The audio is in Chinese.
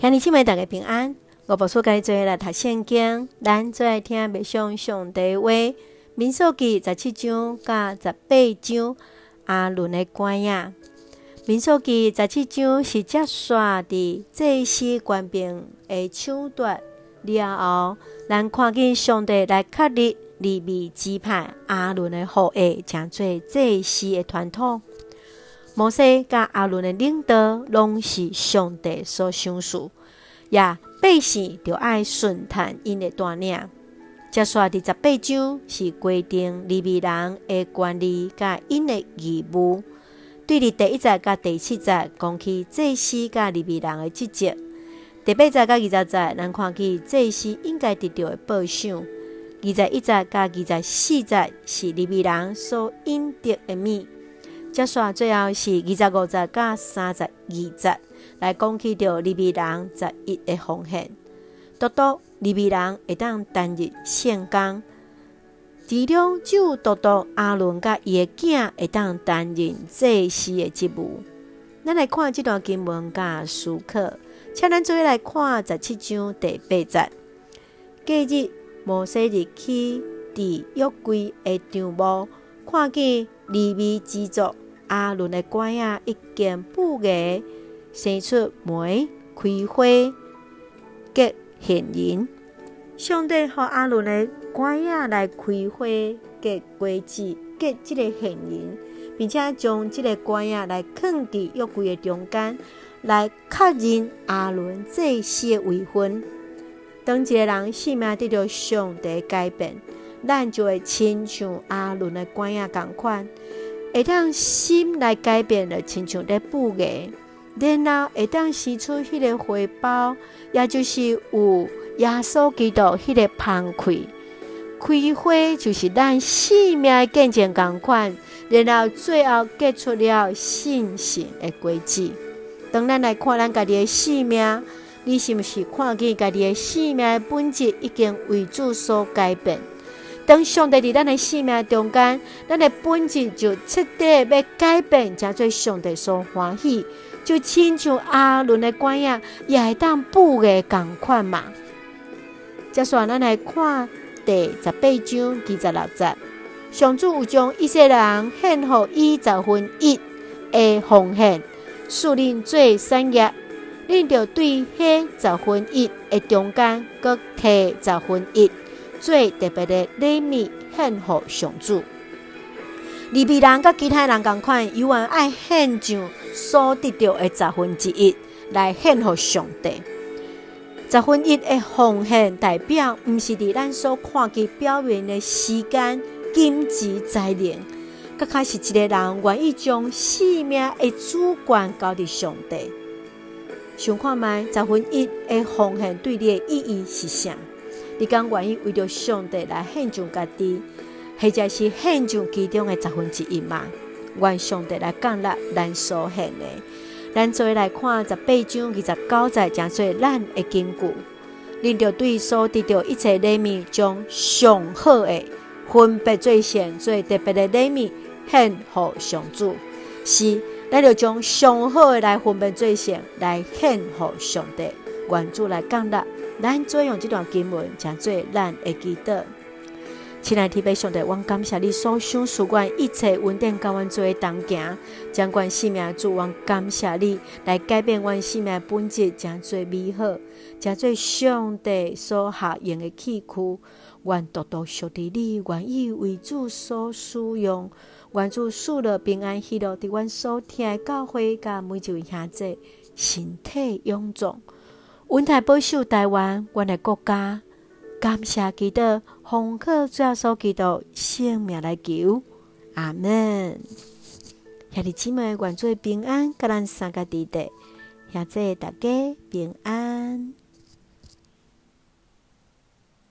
兄弟姐妹大家平安，我无错该做来读圣经，咱最爱听默想上帝话。民数记十七章甲十八章，阿伦的官仔。民数记十七章是接续伫祭司官兵的抢夺了后，咱看见上帝来确立利未支派阿伦的后裔，成做祭司的传统。摩西甲阿伦的领导，拢是上帝所赏赐，也百姓着爱顺从因的带领。接续第十八章是规定利未人的权利甲因的义务。对哩第一节甲第七节讲起祭司甲利未人的职责。第八节甲二十节，咱看见祭司应该得到的报赏。二十一节甲二十四节是利未人所应得的物。接续最后是二十五节甲三十二节，来讲起着利未人十一的奉献。独独利未人会当担任献工，其中只有独独阿伦甲伊的囝会当担任祭司的职务。咱来看这段经文甲思考，请咱做伙来看十七章第八节。隔日，摩西入去伫约柜的帐幕，看见利未之族。阿伦的官啊一件布艺，生出梅、开花、结杏仁。上帝和阿伦的官啊来开花、结果子、结这个杏仁，并且将这个官啊来放伫约柜的中间，来确认阿伦祭司的位分。当一个人性命得到上帝改变，咱就会亲像阿伦的官仔同款。会当心来改变了，亲像咧布艺，然后会当生出迄个花苞，也就是有耶稣基督迄个芳开开花，就是咱性命的见证同款，然后最后结出了信心的果子。当咱来看咱家己的性命，你是毋是看见家己的性命的本质已经为主所改变？当上帝伫咱的生命中间，咱的本质就彻底要改变，才做上帝所欢喜。就亲像阿伦的官仔，也会当布艺同款嘛。接下来，咱来看第十八章二十六节，上主有将一些人献予伊十分一的奉献，属灵做产业，恁着对迄十分一的中间，搁摕十分一。最特别的礼物献予上主，利比人甲其他人共款，有缘爱献上所得到的十分之一来献予上帝。十分一的奉献代表，毋是伫咱所看见表面的时间、金钱、财力，更较是一个人愿意将生命的主权交给上帝。想看觅十分一的奉献对你的意义是啥？你敢愿意为着上帝来献上家己，或者是献上其中的十分之一吗？愿上帝来降纳咱所献的。咱做来看十八章二十九节，诚做咱的根据。恁着对所得到一切礼物，将上好的分别做献，最特别的礼物献予上主。是，咱着将上好的来分别做献，来献予上帝。愿主来降纳。咱做用这段经文，诚做咱的祈祷。亲爱的弟兄姊，我感谢你所想赐阮一切稳定，甲阮做同行，将阮生命主，我感谢你来改变阮生命本质，诚做美好，诚做上帝所下用的器具。愿独独属于你，愿意为主所使用，愿主赐了平安喜乐，伫阮所听的教诲，甲每一位兄弟身体臃肿。稳台保守台湾，阮的国家，感谢基督，奉靠主耶稣基督性命来求，阿门。兄弟姊妹，愿做平安，甲咱三个弟弟，现在大家平安。